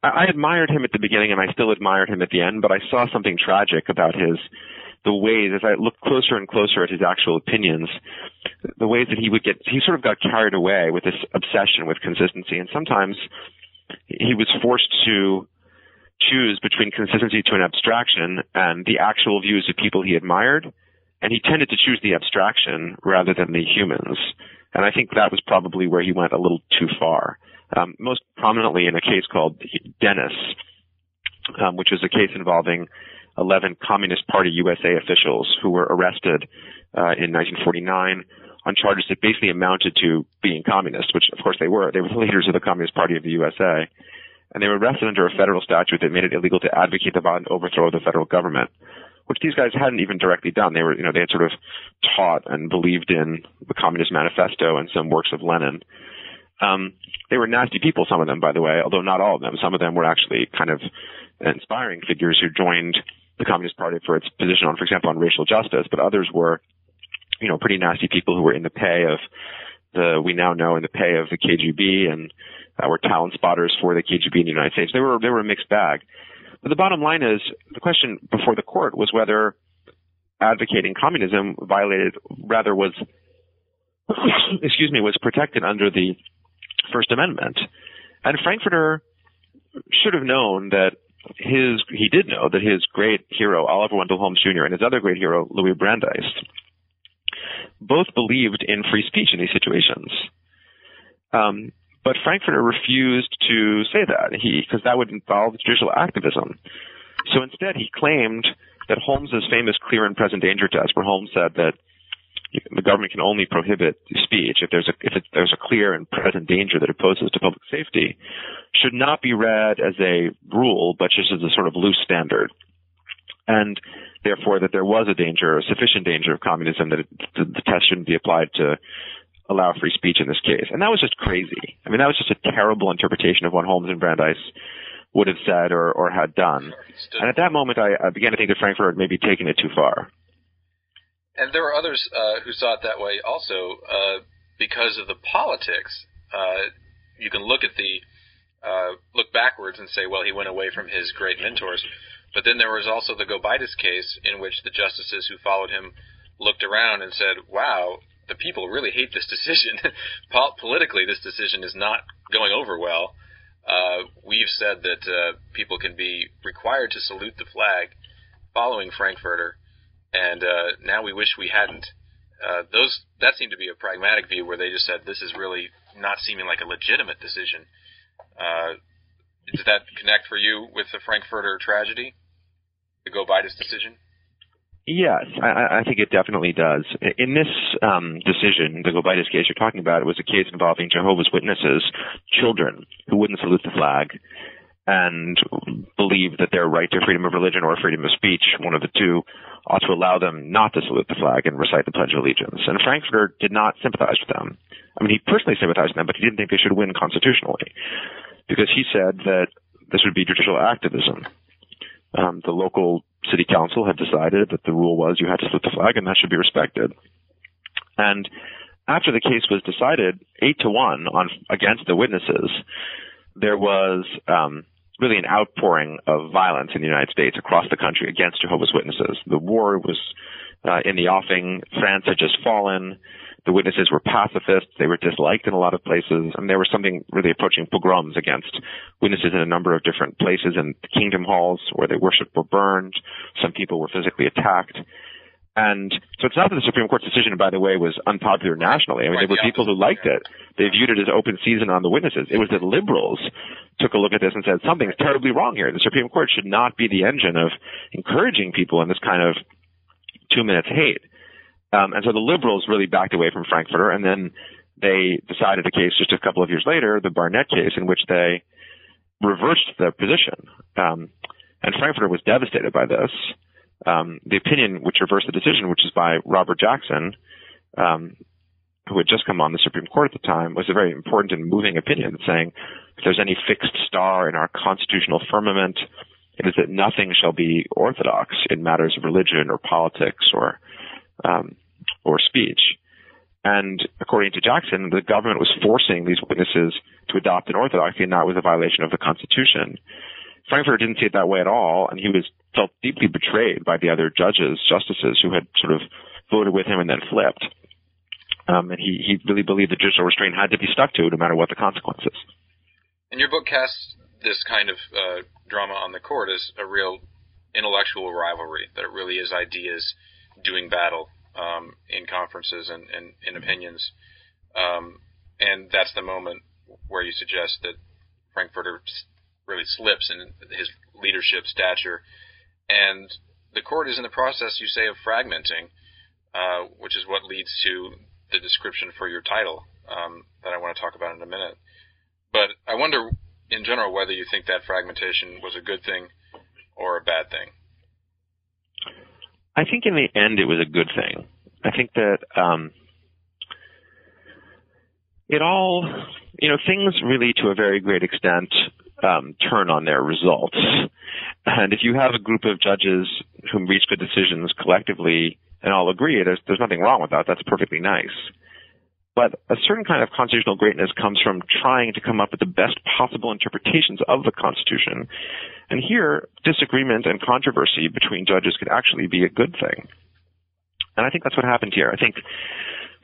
I, I admired him at the beginning, and I still admired him at the end. But I saw something tragic about his the ways as I looked closer and closer at his actual opinions, the ways that he would get he sort of got carried away with this obsession with consistency, and sometimes he was forced to choose between consistency to an abstraction and the actual views of people he admired, and he tended to choose the abstraction rather than the humans. And I think that was probably where he went a little too far. Um, most prominently in a case called Dennis, um, which was a case involving 11 Communist Party USA officials who were arrested uh, in 1949 on charges that basically amounted to being communist, which of course they were. They were the leaders of the Communist Party of the USA. And they were arrested under a federal statute that made it illegal to advocate the violent overthrow of the federal government, which these guys hadn't even directly done. They were, you know, they had sort of taught and believed in the Communist Manifesto and some works of Lenin. Um, they were nasty people, some of them, by the way, although not all of them. Some of them were actually kind of inspiring figures who joined the Communist Party for its position on, for example, on racial justice, but others were, you know, pretty nasty people who were in the pay of the, we now know in the pay of the KGB and uh, were talent spotters for the KGB in the United States. They were, they were a mixed bag. But the bottom line is the question before the court was whether advocating communism violated, rather was, excuse me, was protected under the First Amendment. And Frankfurter should have known that his, he did know that his great hero, Oliver Wendell Holmes Jr., and his other great hero, Louis Brandeis, both believed in free speech in these situations. Um, but Frankfurter refused to say that because that would involve judicial activism. So instead, he claimed that Holmes's famous clear and present danger test, where Holmes said that the government can only prohibit speech if there's a if it, there's a clear and present danger that it poses to public safety, should not be read as a rule, but just as a sort of loose standard, and therefore that there was a danger, a sufficient danger of communism that it, the, the test shouldn't be applied to allow free speech in this case. And that was just crazy. I mean, that was just a terrible interpretation of what Holmes and Brandeis would have said or, or had done. And at that moment, I, I began to think that Frankfurt had maybe taken it too far. And there were others uh, who saw it that way also uh, because of the politics. Uh, you can look at the uh, look backwards and say, well, he went away from his great mentors. But then there was also the Gobitis case in which the justices who followed him looked around and said, wow, the people really hate this decision. Politically, this decision is not going over well. Uh, we've said that uh, people can be required to salute the flag following Frankfurter and uh, now we wish we hadn't. Uh, those that seemed to be a pragmatic view where they just said this is really not seeming like a legitimate decision. Uh, did that connect for you with the Frankfurter tragedy, the Gobitis decision? Yes, I, I think it definitely does. In this um, decision, the Gobitis case you're talking about, it was a case involving Jehovah's Witnesses, children who wouldn't salute the flag and believe that their right to freedom of religion or freedom of speech, one of the two, ought to allow them not to salute the flag and recite the Pledge of Allegiance. And Frankfurter did not sympathize with them. I mean, he personally sympathized with them, but he didn't think they should win constitutionally because he said that this would be judicial activism. Um, the local city council had decided that the rule was you had to salute the flag and that should be respected. And after the case was decided, eight to one on against the witnesses, there was um, really an outpouring of violence in the United States across the country against Jehovah's Witnesses. The war was uh, in the offing. France had just fallen. The witnesses were pacifists. They were disliked in a lot of places, and there was something really approaching pogroms against witnesses in a number of different places. And the kingdom halls where they worshipped were burned. Some people were physically attacked. And so it's not that the Supreme Court's decision, by the way, was unpopular nationally. I mean, there were people who liked it. They viewed it as open season on the witnesses. It was that liberals took a look at this and said, something's terribly wrong here. The Supreme Court should not be the engine of encouraging people in this kind of two minutes hate. Um, and so the liberals really backed away from Frankfurter, and then they decided a case just a couple of years later, the Barnette case, in which they reversed their position. Um, and Frankfurter was devastated by this. Um, the opinion which reversed the decision, which is by Robert Jackson, um, who had just come on the Supreme Court at the time, was a very important and moving opinion saying if there's any fixed star in our constitutional firmament, it is that nothing shall be orthodox in matters of religion or politics or um, or speech. And according to Jackson, the government was forcing these witnesses to adopt an orthodoxy, and that was a violation of the Constitution. Frankfurter didn't see it that way at all, and he was felt deeply betrayed by the other judges, justices who had sort of voted with him and then flipped. Um, and he, he really believed that judicial restraint had to be stuck to, no matter what the consequences. And your book casts this kind of uh, drama on the court as a real intellectual rivalry, that it really is ideas doing battle um, in conferences and, and in opinions. Um, and that's the moment where you suggest that Frankfurter really slips in his leadership stature. And the court is in the process, you say, of fragmenting, uh, which is what leads to the description for your title um, that I want to talk about in a minute. But I wonder, in general, whether you think that fragmentation was a good thing or a bad thing. I think in the end it was a good thing. I think that um, it all, you know, things really to a very great extent um, turn on their results. And if you have a group of judges who reach good decisions collectively and all agree, there's, there's nothing wrong with that. That's perfectly nice. But a certain kind of constitutional greatness comes from trying to come up with the best possible interpretations of the Constitution. And here, disagreement and controversy between judges could actually be a good thing. And I think that's what happened here. I think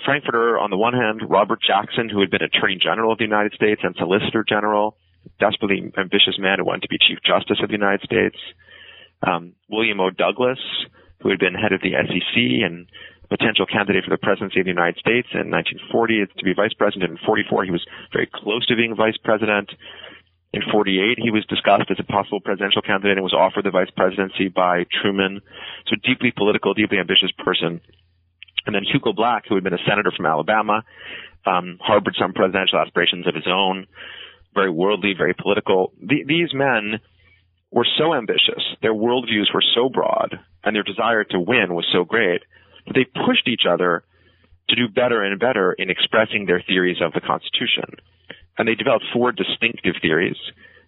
Frankfurter, on the one hand, Robert Jackson, who had been Attorney General of the United States and Solicitor General, desperately ambitious man who wanted to be Chief Justice of the United States. Um, William O. Douglas, who had been head of the SEC and potential candidate for the presidency of the United States in 1940 to be vice president. In 44, he was very close to being vice president. In 48, he was discussed as a possible presidential candidate and was offered the vice presidency by Truman. So deeply political, deeply ambitious person. And then Hugo Black, who had been a senator from Alabama, um, harbored some presidential aspirations of his own, very worldly, very political. The, these men were so ambitious, their worldviews were so broad, and their desire to win was so great that they pushed each other to do better and better in expressing their theories of the Constitution. And they developed four distinctive theories.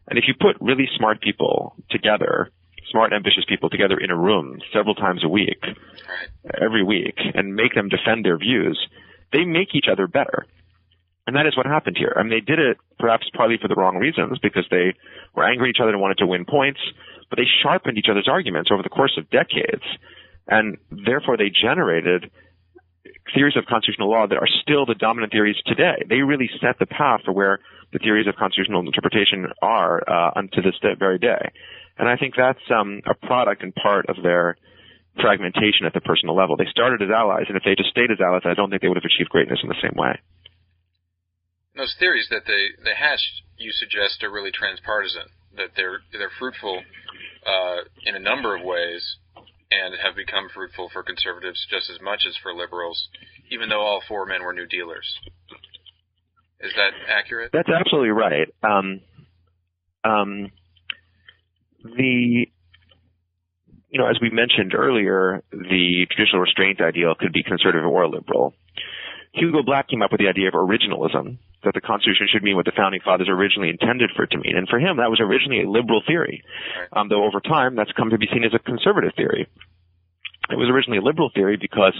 And if you put really smart people together, smart, ambitious people together in a room several times a week, every week, and make them defend their views, they make each other better. And that is what happened here. I mean, they did it perhaps partly for the wrong reasons because they were angry at each other and wanted to win points, but they sharpened each other's arguments over the course of decades. And therefore they generated theories of constitutional law that are still the dominant theories today. They really set the path for where the theories of constitutional interpretation are uh, unto this very day. And I think that's um, a product and part of their fragmentation at the personal level. They started as allies, and if they just stayed as allies, I don't think they would have achieved greatness in the same way. Those theories that they, they hatched, you suggest, are really transpartisan, that they're, they're fruitful uh, in a number of ways and have become fruitful for conservatives just as much as for liberals, even though all four men were New Dealers. Is that accurate? That's absolutely right. Um, um, the you know, as we mentioned earlier, the traditional restraint ideal could be conservative or liberal. Hugo Black came up with the idea of originalism, that the Constitution should mean what the founding fathers originally intended for it to mean. And for him, that was originally a liberal theory, um, though over time that's come to be seen as a conservative theory. It was originally a liberal theory because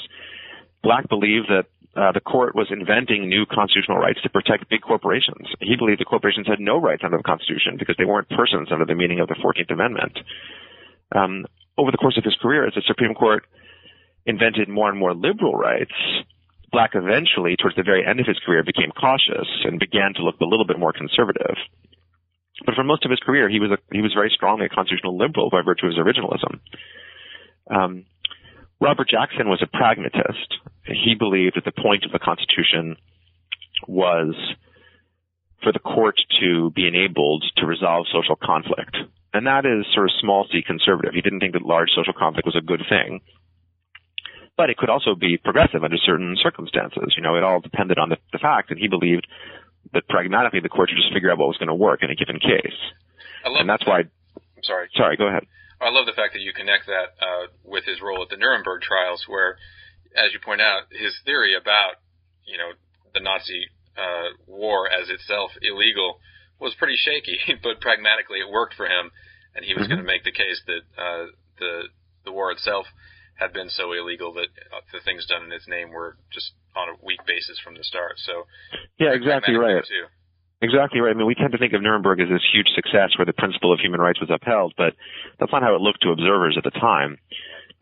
Black believed that uh, the court was inventing new constitutional rights to protect big corporations. He believed the corporations had no rights under the Constitution because they weren't persons under the meaning of the 14th Amendment. Um, over the course of his career, as the Supreme Court invented more and more liberal rights, Black eventually, towards the very end of his career, became cautious and began to look a little bit more conservative. But for most of his career, he was a, he was very strongly a constitutional liberal by virtue of his originalism. Um, Robert Jackson was a pragmatist. He believed that the point of the Constitution was for the court to be enabled to resolve social conflict. And that is sort of small c conservative. He didn't think that large social conflict was a good thing. But it could also be progressive under certain circumstances. You know, it all depended on the, the fact, and he believed that pragmatically the court should just figure out what was going to work in a given case. and that's why. I'm sorry. Sorry, go ahead. I love the fact that you connect that uh, with his role at the Nuremberg trials, where, as you point out, his theory about you know the Nazi uh, war as itself illegal was pretty shaky, but pragmatically it worked for him, and he was mm-hmm. going to make the case that uh, the the war itself had been so illegal that uh, the things done in its name were just on a weak basis from the start. So yeah, exactly right. Exactly right. I mean, we tend to think of Nuremberg as this huge success where the principle of human rights was upheld, but that's not how it looked to observers at the time.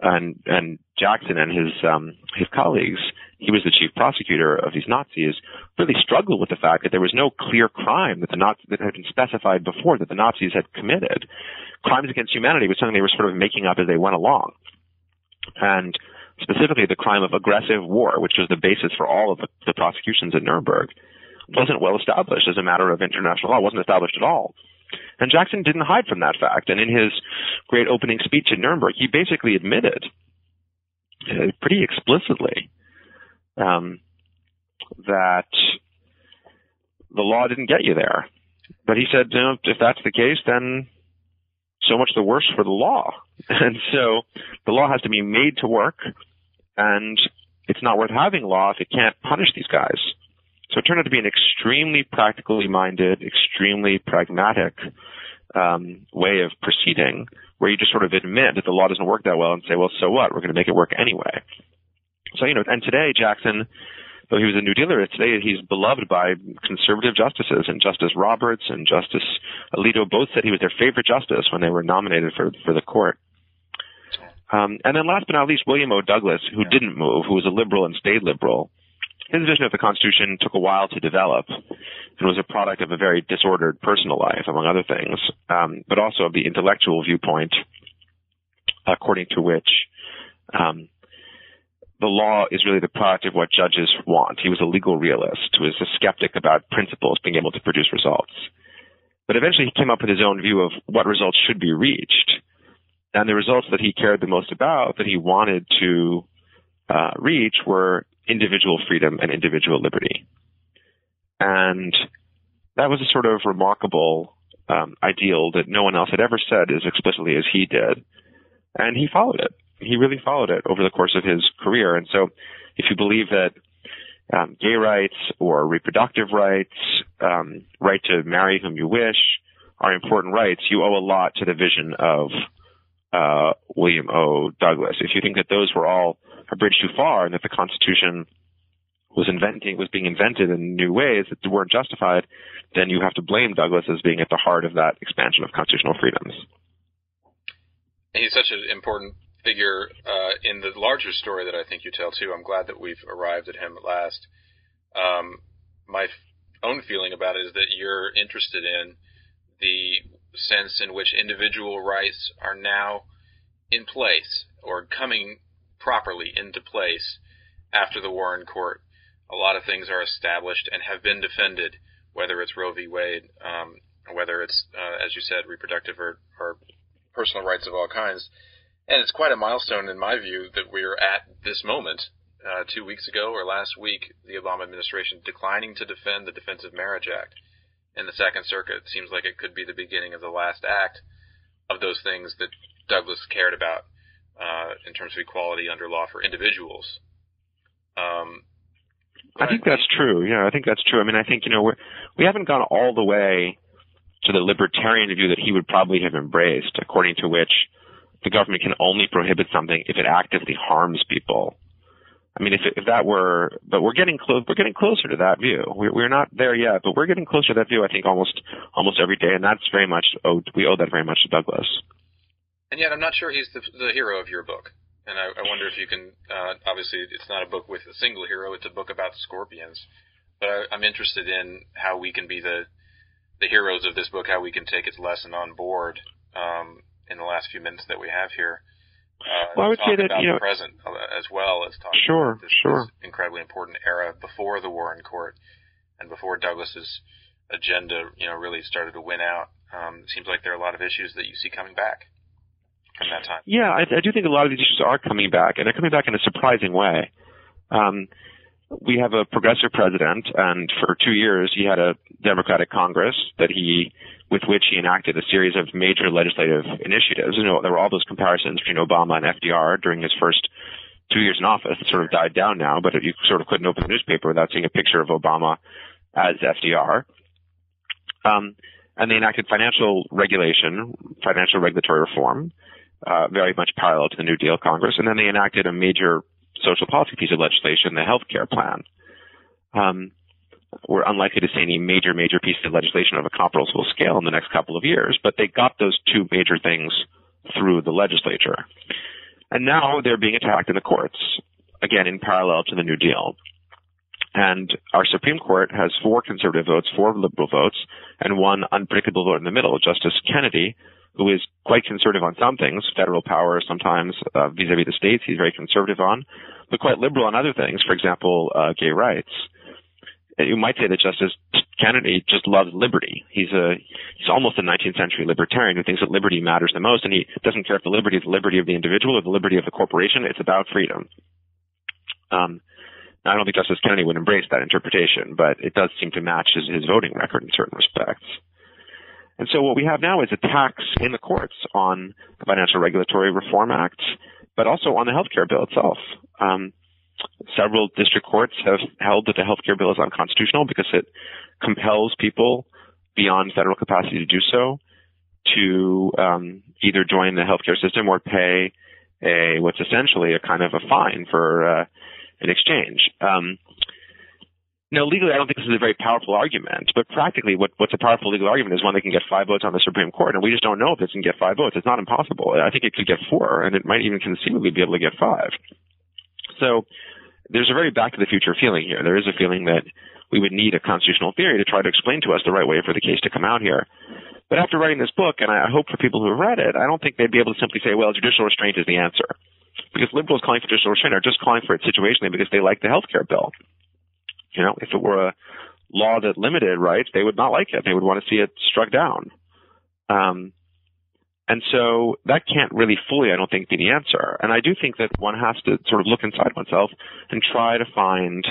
And and Jackson and his um, his colleagues, he was the chief prosecutor of these Nazis, really struggled with the fact that there was no clear crime that the Nazis that had been specified before that the Nazis had committed. Crimes against humanity was something they were sort of making up as they went along and specifically the crime of aggressive war, which was the basis for all of the, prosecutions at Nuremberg, wasn't well established as a matter of international law. Wasn't established at all. And Jackson didn't hide from that fact. And in his great opening speech at Nuremberg, he basically admitted uh, pretty explicitly um, that the law didn't get you there. But he said, you know, if that's the case, then so much the worse for the law. And so the law has to be made to work, and it's not worth having law if it can't punish these guys. So it turned out to be an extremely practically minded, extremely pragmatic um, way of proceeding, where you just sort of admit that the law doesn't work that well and say, well, so what? We're going to make it work anyway. So, you know, and today Jackson though he was a New Dealer, today he's beloved by conservative justices, and Justice Roberts and Justice Alito both said he was their favorite justice when they were nominated for for the court. Um, and then last but not least, William O. Douglas, who yeah. didn't move, who was a liberal and stayed liberal. His vision of the Constitution took a while to develop and was a product of a very disordered personal life, among other things, um, but also of the intellectual viewpoint according to which um, the law is really the product of what judges want. He was a legal realist who was a skeptic about principles being able to produce results. But eventually he came up with his own view of what results should be reached. And the results that he cared the most about, that he wanted to uh, reach, were individual freedom and individual liberty. And that was a sort of remarkable um, ideal that no one else had ever said as explicitly as he did. And he followed it he really followed it over the course of his career. And so, if you believe that um, gay rights or reproductive rights, um, right to marry whom you wish, are important rights, you owe a lot to the vision of uh, William O. Douglas. If you think that those were all a bridge too far and that the Constitution was inventing was being invented in new ways that weren't justified, then you have to blame Douglas as being at the heart of that expansion of constitutional freedoms. He's such an important figure uh, in the larger story that I think you tell too. I'm glad that we've arrived at him at last. Um, my f- own feeling about it is that you're interested in the sense in which individual rights are now in place or coming properly into place after the Warren Court. A lot of things are established and have been defended, whether it's Roe v. Wade, um, whether it's, uh, as you said, reproductive or, or personal rights of all kinds. And it's quite a milestone in my view that we're at this moment. Uh, two weeks ago or last week, the Obama administration declining to defend the Defense of Marriage Act in the Second Circuit seems like it could be the beginning of the last act of those things that Douglas cared about uh, in terms of equality under law for individuals. Um, I think that's true. Yeah, I think that's true. I mean, I think you know we're, we haven't gone all the way to the libertarian view that he would probably have embraced, according to which the government can only prohibit something if it actively harms people. I mean, if, if that were, but we're getting close, we're getting closer to that view. We're, we're not there yet, but we're getting closer to that view. I think almost, almost every day, and that's very much owed, we owe that very much to Douglas. And yet, I'm not sure he's the, the hero of your book. And I, I wonder if you can. Uh, obviously, it's not a book with a single hero; it's a book about scorpions. But I, I'm interested in how we can be the the heroes of this book, how we can take its lesson on board, um, in the last few minutes that we have here. Uh, well, I would say that you know, present uh, as well as talking sure, about this, sure. this incredibly important era before the Warren Court and before Douglas's agenda, you know, really started to win out. Um, it seems like there are a lot of issues that you see coming back from that time. Yeah, I, I do think a lot of these issues are coming back, and they're coming back in a surprising way. Um, we have a progressive president, and for two years he had a Democratic Congress that he, with which he enacted a series of major legislative initiatives. You know, there were all those comparisons between Obama and FDR during his first two years in office. It sort of died down now, but you sort of couldn't open the newspaper without seeing a picture of Obama as FDR. Um, and they enacted financial regulation, financial regulatory reform, uh, very much parallel to the New Deal Congress. And then they enacted a major social policy piece of legislation, the health care plan. Um, we're unlikely to see any major, major piece of legislation of a comparable scale in the next couple of years, but they got those two major things through the legislature. And now they're being attacked in the courts, again, in parallel to the New Deal. And our Supreme Court has four conservative votes, four liberal votes, and one unpredictable vote in the middle. Justice Kennedy, who is quite conservative on some things, federal power sometimes uh, vis-a-vis the states, he's very conservative on, but quite liberal on other things. For example, uh, gay rights. You might say that Justice Kennedy just loves liberty. He's a he's almost a 19th century libertarian who thinks that liberty matters the most, and he doesn't care if the liberty is the liberty of the individual or the liberty of the corporation. It's about freedom. Um, I don't think Justice Kennedy would embrace that interpretation, but it does seem to match his, his voting record in certain respects. And so what we have now is attacks in the courts on the Financial Regulatory Reform Act, but also on the healthcare bill itself. Um, several district courts have held that the healthcare bill is unconstitutional because it compels people beyond federal capacity to do so to um, either join the healthcare system or pay a what's essentially a kind of a fine for uh, an exchange. Um, now, legally, I don't think this is a very powerful argument, but practically, what, what's a powerful legal argument is one that can get five votes on the Supreme Court, and we just don't know if it can get five votes. It's not impossible. I think it could get four, and it might even conceivably be able to get five. So, there's a very back to the future feeling here. There is a feeling that we would need a constitutional theory to try to explain to us the right way for the case to come out here. But after writing this book, and I hope for people who have read it, I don't think they'd be able to simply say, well, judicial restraint is the answer. Because liberals calling for judicial restraint are just calling for it situationally because they like the health care bill. You know, if it were a law that limited rights, they would not like it. They would want to see it struck down. Um, and so that can't really fully, I don't think, be the answer. And I do think that one has to sort of look inside oneself and try to find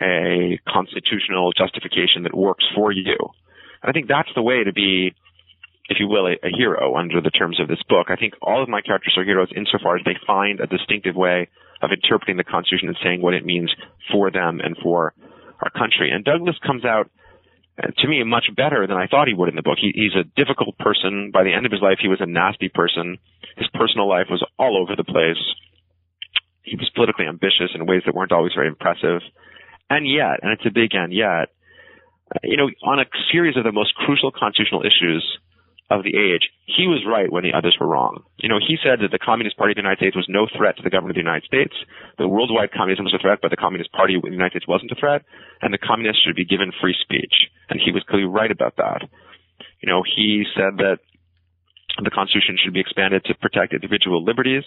a constitutional justification that works for you. And I think that's the way to be, if you will, a, a hero under the terms of this book. I think all of my characters are heroes insofar as they find a distinctive way of interpreting the Constitution and saying what it means for them and for our country. And Douglas comes out uh, to me much better than I thought he would in the book. He, he's a difficult person. By the end of his life, he was a nasty person. His personal life was all over the place. He was politically ambitious in ways that weren't always very impressive. And yet, and it's a big and yet, uh, you know, on a series of the most crucial constitutional issues of the age, he was right when the others were wrong. You know, he said that the Communist Party of the United States was no threat to the government of the United States, that worldwide communism was a threat, but the Communist Party of the United States wasn't a threat, and the communists should be given free speech. And he was clearly right about that. You know, he said that the Constitution should be expanded to protect individual liberties,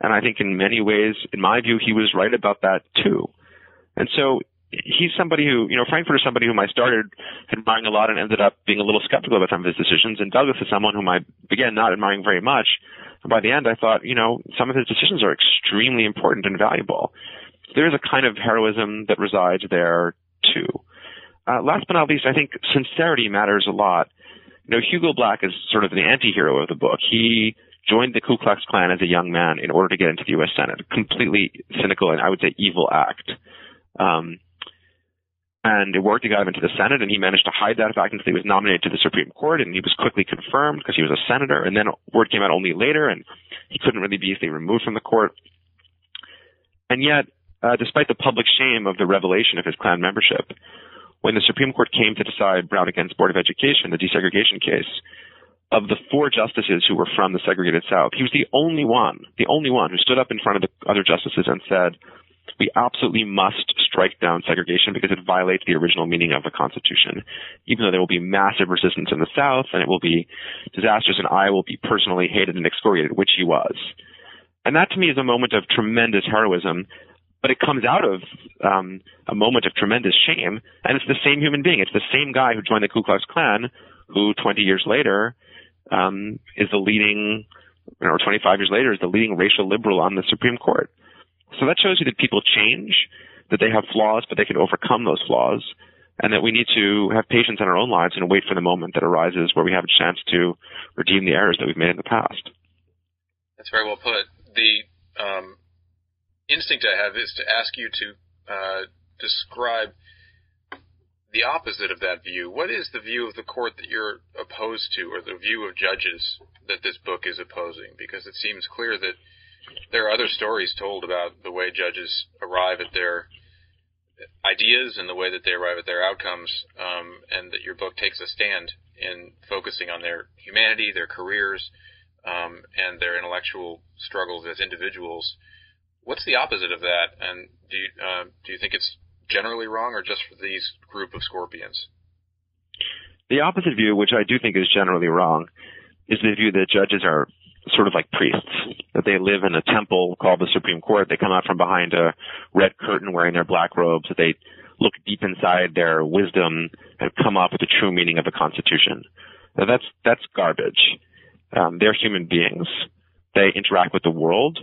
and I think in many ways, in my view, he was right about that too. And so he's somebody who, you know, Frankfurt is somebody whom I started admiring a lot and ended up being a little skeptical about some of his decisions. And Douglas is someone whom I began not admiring very much. And by the end, I thought, you know, some of his decisions are extremely important and valuable. There's a kind of heroism that resides there too. Uh, last but not least, I think sincerity matters a lot. You know, Hugo Black is sort of the anti-hero of the book. He joined the Ku Klux Klan as a young man in order to get into the U.S. Senate. A completely cynical and I would say evil act. Um, and it worked. He got him into the Senate, and he managed to hide that fact until he was nominated to the Supreme Court, and he was quickly confirmed because he was a senator. And then word came out only later, and he couldn't really be easily removed from the court. And yet, uh, despite the public shame of the revelation of his Klan membership, when the Supreme Court came to decide Brown against Board of Education, the desegregation case, of the four justices who were from the segregated South, he was the only one, the only one who stood up in front of the other justices and said, we absolutely must strike down segregation because it violates the original meaning of the Constitution. Even though there will be massive resistance in the South and it will be disastrous and I will be personally hated and excoriated, which he was. And that to me is a moment of tremendous heroism, but it comes out of um, a moment of tremendous shame. And it's the same human being. It's the same guy who joined the Ku Klux Klan who 20 years later um, is the leading, or 25 years later, is the leading racial liberal on the Supreme Court. So that shows you that people change, that they have flaws, but they can overcome those flaws, and that we need to have patience in our own lives and wait for the moment that arises where we have a chance to redeem the errors that we've made in the past. That's very well put. The um, instinct I have is to ask you to uh, describe the opposite of that view. What is the view of the court that you're opposed to, or the view of judges that this book is opposing? Because it seems clear that there are other stories told about the way judges arrive at their ideas and the way that they arrive at their outcomes, um, and that your book takes a stand in focusing on their humanity, their careers, um, and their intellectual struggles as individuals. What's the opposite of that? And do you, uh, do you think it's generally wrong, or just for these group of scorpions? The opposite view, which I do think is generally wrong, is the view that judges are sort of like priests, that they live in a temple called the Supreme Court. They come out from behind a red curtain wearing their black robes, that they look deep inside their wisdom and come up with the true meaning of the Constitution. Now that's, that's garbage. Um, they're human beings. They interact with the world.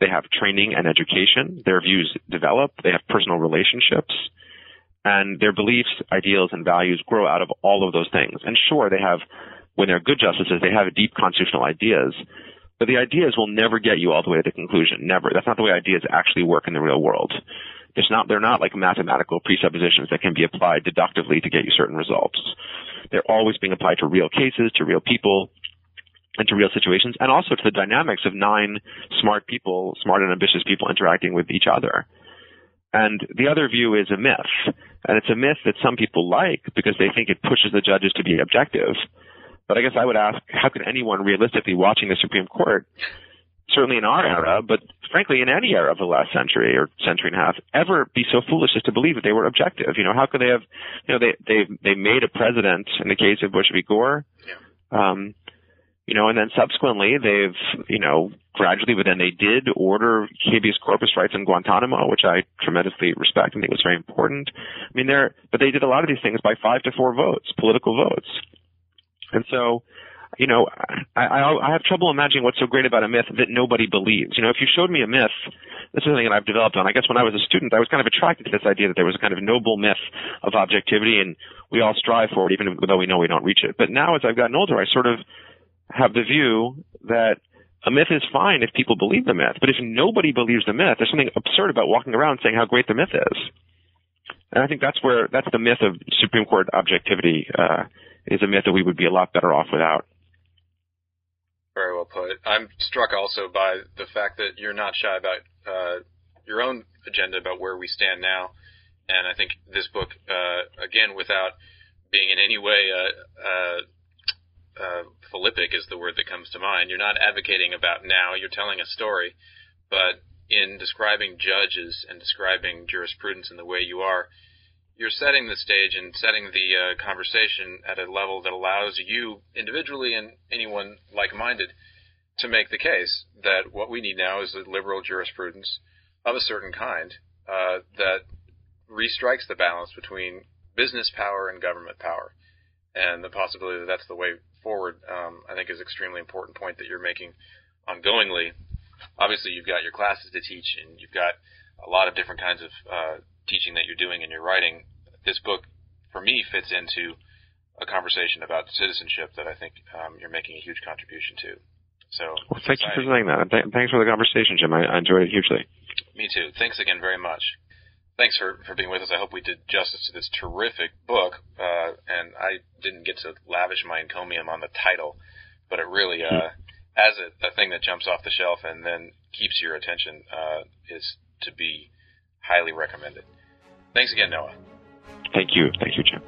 They have training and education. Their views develop. They have personal relationships. And their beliefs, ideals, and values grow out of all of those things. And sure, they have when they're good justices, they have deep constitutional ideas. But the ideas will never get you all the way to the conclusion. Never. That's not the way ideas actually work in the real world. It's not, they're not like mathematical presuppositions that can be applied deductively to get you certain results. They're always being applied to real cases, to real people, and to real situations, and also to the dynamics of nine smart people, smart and ambitious people interacting with each other. And the other view is a myth. And it's a myth that some people like because they think it pushes the judges to be objective. But I guess I would ask, how could anyone realistically watching the Supreme Court, certainly in our era, but frankly in any era of the last century or century and a half, ever be so foolish as to believe that they were objective? You know, how could they have, you know, they they they made a president in the case of Bush v. Gore. Um, you know, and then subsequently they've, you know, gradually, but then they did order habeas corpus rights in Guantanamo, which I tremendously respect and think was very important. I mean, they're, but they did a lot of these things by five to four votes, political votes. And so, you know, I, I, I have trouble imagining what's so great about a myth that nobody believes. You know, if you showed me a myth, this is something that I've developed on. I guess when I was a student, I was kind of attracted to this idea that there was a kind of noble myth of objectivity and we all strive for it, even though we know we don't reach it. But now as I've gotten older, I sort of have the view that a myth is fine if people believe the myth. But if nobody believes the myth, there's something absurd about walking around saying how great the myth is. And I think that's where, that's the myth of Supreme Court objectivity, uh, is a myth that we would be a lot better off without. Very well put. I'm struck also by the fact that you're not shy about uh, your own agenda about where we stand now, and I think this book, uh, again, without being in any way uh, uh, uh, philippic is the word that comes to mind. You're not advocating about now. You're telling a story, but in describing judges and describing jurisprudence in the way you are, you're setting the stage and setting the uh, conversation at a level that allows you individually and anyone like-minded to make the case that what we need now is a liberal jurisprudence of a certain kind uh, that restrikes the balance between business power and government power. And the possibility that that's the way forward, um, I think, is an extremely important point that you're making ongoingly. Obviously, you've got your classes to teach, and you've got a lot of different kinds of uh, teaching that you're doing in your writing, this book, for me, fits into a conversation about citizenship that I think um, you're making a huge contribution to. So, well, thank you for saying that. Th- thanks for the conversation, Jim. I, I enjoyed it hugely. Me too. Thanks again very much. Thanks for, for being with us. I hope we did justice to this terrific book. Uh, and I didn't get to lavish my encomium on the title, but it really, uh, as a, a thing that jumps off the shelf and then keeps your attention, uh, is to be highly recommended. Thanks again, Noah. Thank you. Thank you, Jim.